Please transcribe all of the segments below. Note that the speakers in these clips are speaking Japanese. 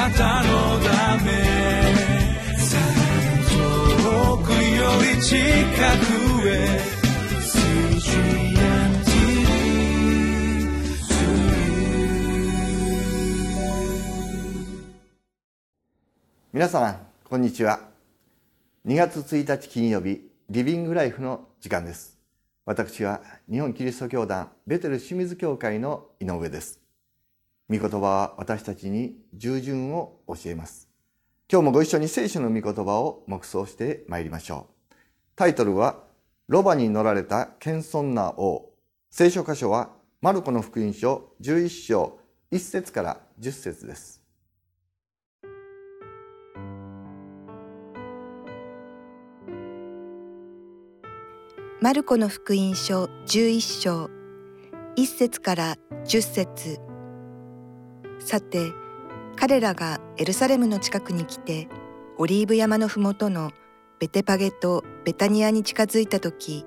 なたのため遠くより近くへ皆様こんにちは。2月1日金曜日リビングライフの時間です。私は日本キリスト教団ベテル清水教会の井上です。御言葉は私たちに従順を教えます。今日もご一緒に聖書の御言葉を黙想してまいりましょう。タイトルはロバに乗られた謙遜な王聖書箇所はマルコの福音書11章1節から10節です。マルコの福音書11章1節から10節。さて彼らがエルサレムの近くに来てオリーブ山のふもとのベテパゲとベタニアに近づいた時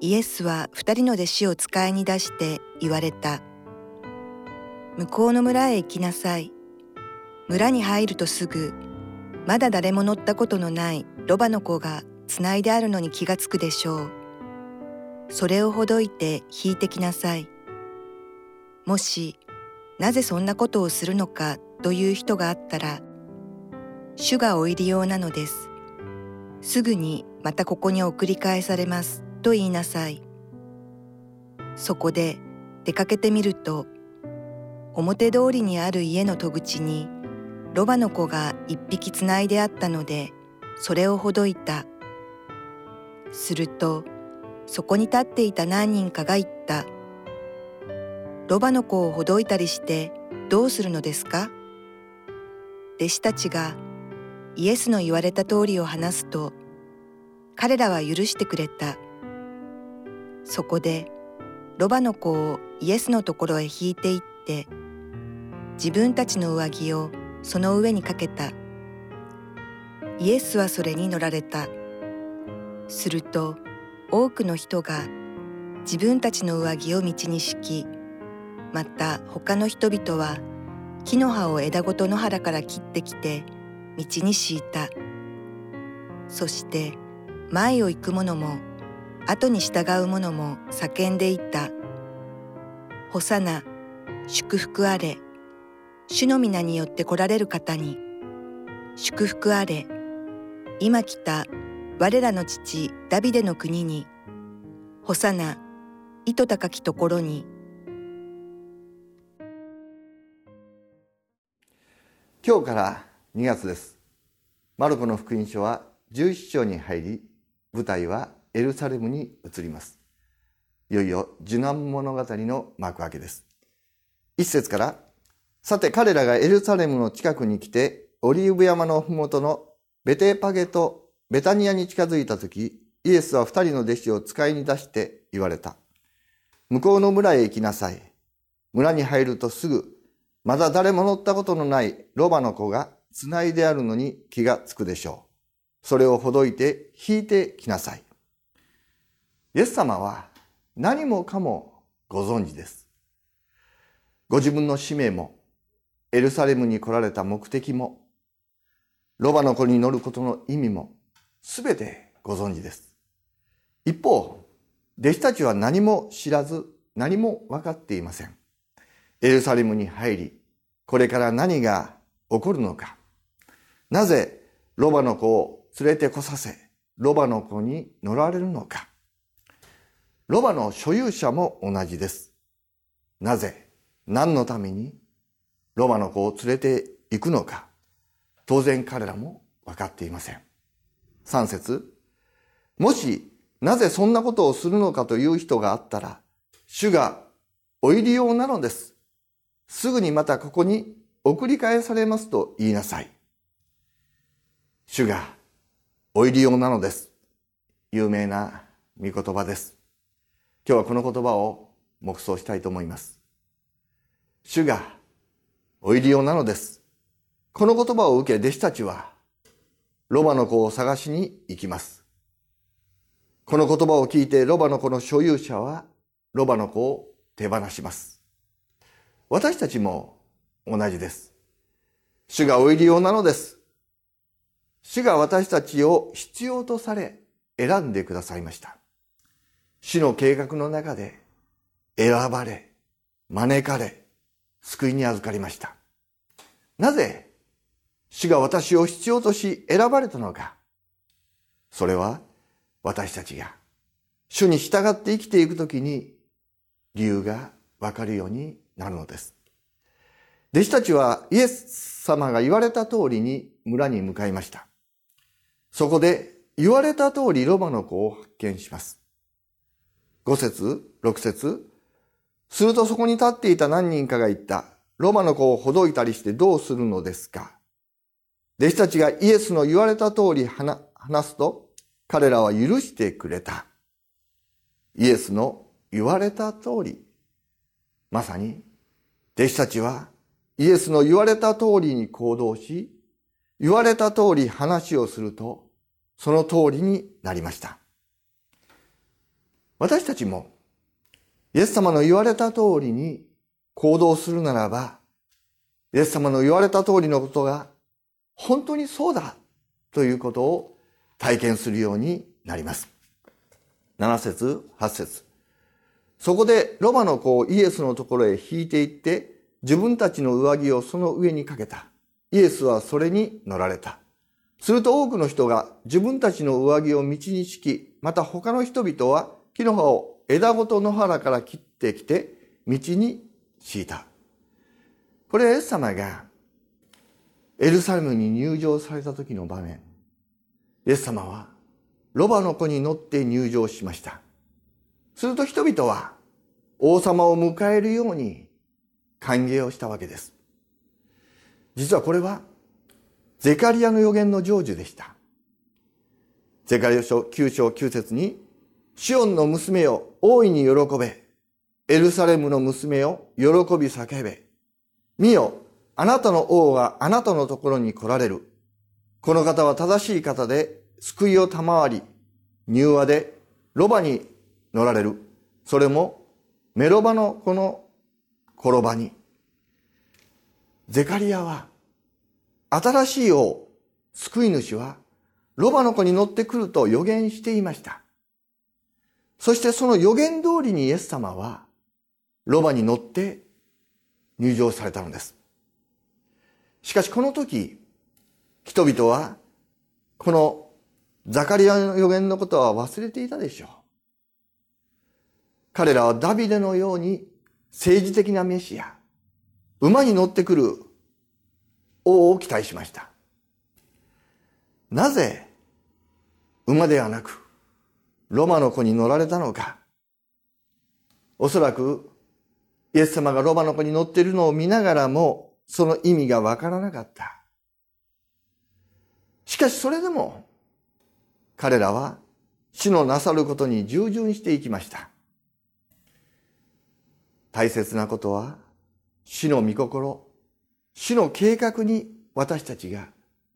イエスは二人の弟子を使いに出して言われた向こうの村へ行きなさい村に入るとすぐまだ誰も乗ったことのないロバの子がつないであるのに気がつくでしょう。それをほどいて引いてきなさい。もし、なぜそんなことをするのかという人があったら、主がお入り用なのです。すぐにまたここに送り返されますと言いなさい。そこで出かけてみると、表通りにある家の戸口にロバの子が一匹つないであったので、それをほどいた。するとそこに立っていた何人かが言った「ロバの子をほどいたりしてどうするのですか?」弟子たちがイエスの言われた通りを話すと彼らは許してくれたそこでロバの子をイエスのところへ引いていって自分たちの上着をその上にかけたイエスはそれに乗られた。すると多くの人が自分たちの上着を道に敷きまた他の人々は木の葉を枝ごと野原から切ってきて道に敷いた。そして前を行く者も後に従う者も叫んでいた「ホサナ祝福あれ。主の皆によって来られる方に祝福あれ。今来た我らの父ダビデの国に、ホサナ、糸高きところに。今日から2月です。マルコの福音書は11章に入り、舞台はエルサレムに移ります。いよいよ受難物語の幕開けです。一節から、さて彼らがエルサレムの近くに来て、オリーブ山のふもとのベテパゲとベタニアに近づいた時、イエスは二人の弟子を使いに出して言われた。向こうの村へ行きなさい。村に入るとすぐ、まだ誰も乗ったことのないロバの子が繋いであるのに気がつくでしょう。それをほどいて引いてきなさい。イエス様は何もかもご存知です。ご自分の使命も、エルサレムに来られた目的も、ロバの子に乗ることの意味も、すべてご存知です。一方、弟子たちは何も知らず、何も分かっていません。エルサレムに入り、これから何が起こるのか。なぜ、ロバの子を連れてこさせ、ロバの子に乗られるのか。ロバの所有者も同じです。なぜ、何のために、ロバの子を連れて行くのか。当然彼らも分かっていません。3節もし、なぜそんなことをするのかという人があったら、主がお入り用なのです。すぐにまたここに送り返されますと言いなさい。主がお入り用なのです。有名な御言葉です。今日はこの言葉を黙想したいと思います。主がお入り用なのです。この言葉を受け弟子たちはロバの子を探しに行きます。この言葉を聞いてロバの子の所有者はロバの子を手放します。私たちも同じです。主がお入り用なのです。主が私たちを必要とされ選んでくださいました。主の計画の中で選ばれ、招かれ、救いに預かりました。なぜ主が私を必要とし選ばれたのか。それは私たちが主に従って生きていくときに理由がわかるようになるのです。弟子たちはイエス様が言われた通りに村に向かいました。そこで言われた通りロバの子を発見します。5節6節するとそこに立っていた何人かが言った。ロマの子をほどいたりしてどうするのですか弟子たちがイエスの言われた通り話すと、彼らは許してくれた。イエスの言われた通り、まさに弟子たちはイエスの言われた通りに行動し、言われた通り話をすると、その通りになりました。私たちも、イエス様の言われた通りに行動するならば、イエス様の言われた通りのことが本当にそうだということを体験するようになります。7節8節そこでロバの子をイエスのところへ引いていって自分たちの上着をその上にかけた。イエスはそれに乗られた。すると多くの人が自分たちの上着を道に敷き、また他の人々は木の葉を枝ごと野原から切ってきて道に敷いた。これはエス様がエルサレムに入場された時の場面。イエス様はロバの子に乗って入場しました。すると人々は王様を迎えるように歓迎をしたわけです。実はこれはゼカリアの予言の成就でした。ゼカリア書9章9節に、シオンの娘を大いに喜べ、エルサレムの娘を喜び叫べ。見よ、あなたの王があなたのところに来られる。この方は正しい方で救いを賜り、柔和でロバに乗られる。それもメロバのこの転ばに。ゼカリアは新しい王、救い主はロバの子に乗ってくると予言していました。そしてその予言通りにイエス様はロバに乗って入場されたのです。しかしこの時、人々はこのザカリアの予言のことは忘れていたでしょう。彼らはダビデのように政治的なメシア、馬に乗ってくる王を期待しました。なぜ馬ではなくロマの子に乗られたのか。おそらくイエス様がロバの子に乗っているのを見ながらも、その意味がわからなかった。しかしそれでも、彼らは主のなさることに従順していきました。大切なことは、主の御心、主の計画に私たちが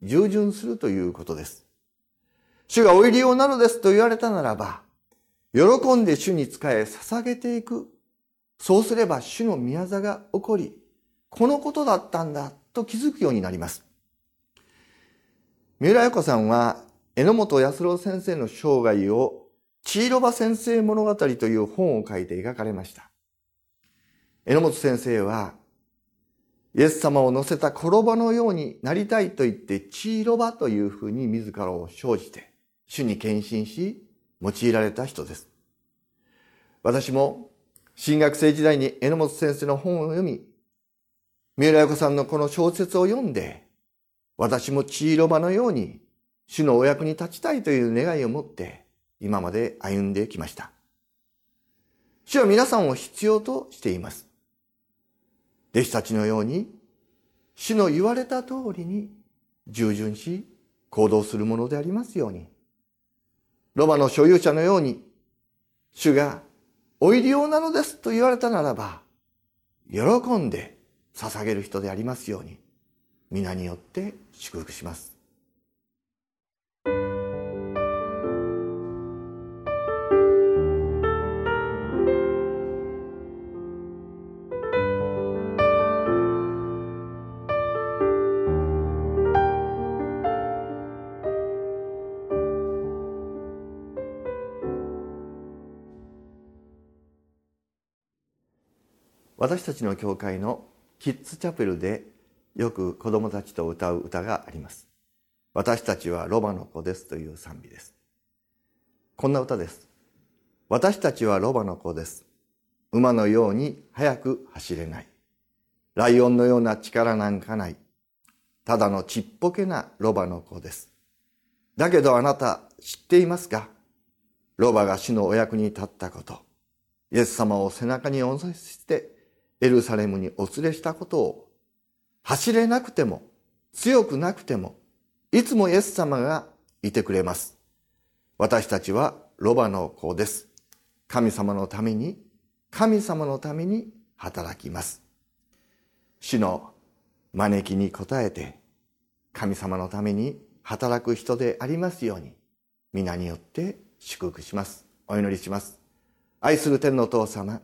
従順するということです。主がお入り用なのですと言われたならば、喜んで主に仕え捧げていくそうすれば主の宮座が起こり、このことだったんだと気づくようになります。三浦彩子さんは、榎本康郎先生の生涯を、チーロバ先生物語という本を書いて描かれました。榎本先生は、イエス様を乗せた転ばのようになりたいと言って、チーロバというふうに自らを生じて、主に献身し、用いられた人です。私も新学生時代に榎本先生の本を読み、三浦子さんのこの小説を読んで、私も血色場のように主のお役に立ちたいという願いを持って今まで歩んできました。主は皆さんを必要としています。弟子たちのように主の言われた通りに従順し行動するものでありますように。ロマの所有者のように主がお入り用なのですと言われたならば、喜んで捧げる人でありますように、皆によって祝福します。私たちの教会のキッズチャペルでよく子供たちと歌う歌があります。私たちはロバの子ですという賛美です。こんな歌です。私たちはロバの子です。馬のように速く走れない。ライオンのような力なんかない。ただのちっぽけなロバの子です。だけどあなた知っていますか？ロバが死のお役に立ったこと。イエス様を背中にお乗せしてエルサレムにお連れしたことを走れなくても強くなくてもいつもイエス様がいてくれます。私たちはロバの子です。神様のために、神様のために働きます。主の招きに応えて、神様のために働く人でありますように、皆によって祝福します。お祈りします。愛する天のお父様、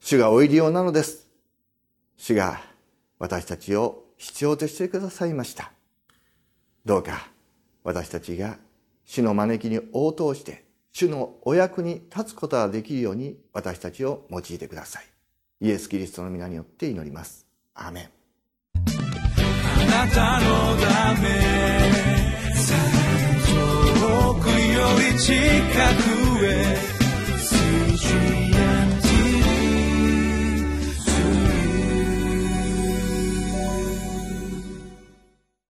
主がお入りようなのです。主が私たちを必要としてくださいました。どうか私たちが主の招きに応答して、主のお役に立つことができるように私たちを用いてください。イエス・キリストの皆によって祈ります。アーメン。あなたのため遠くより近くへ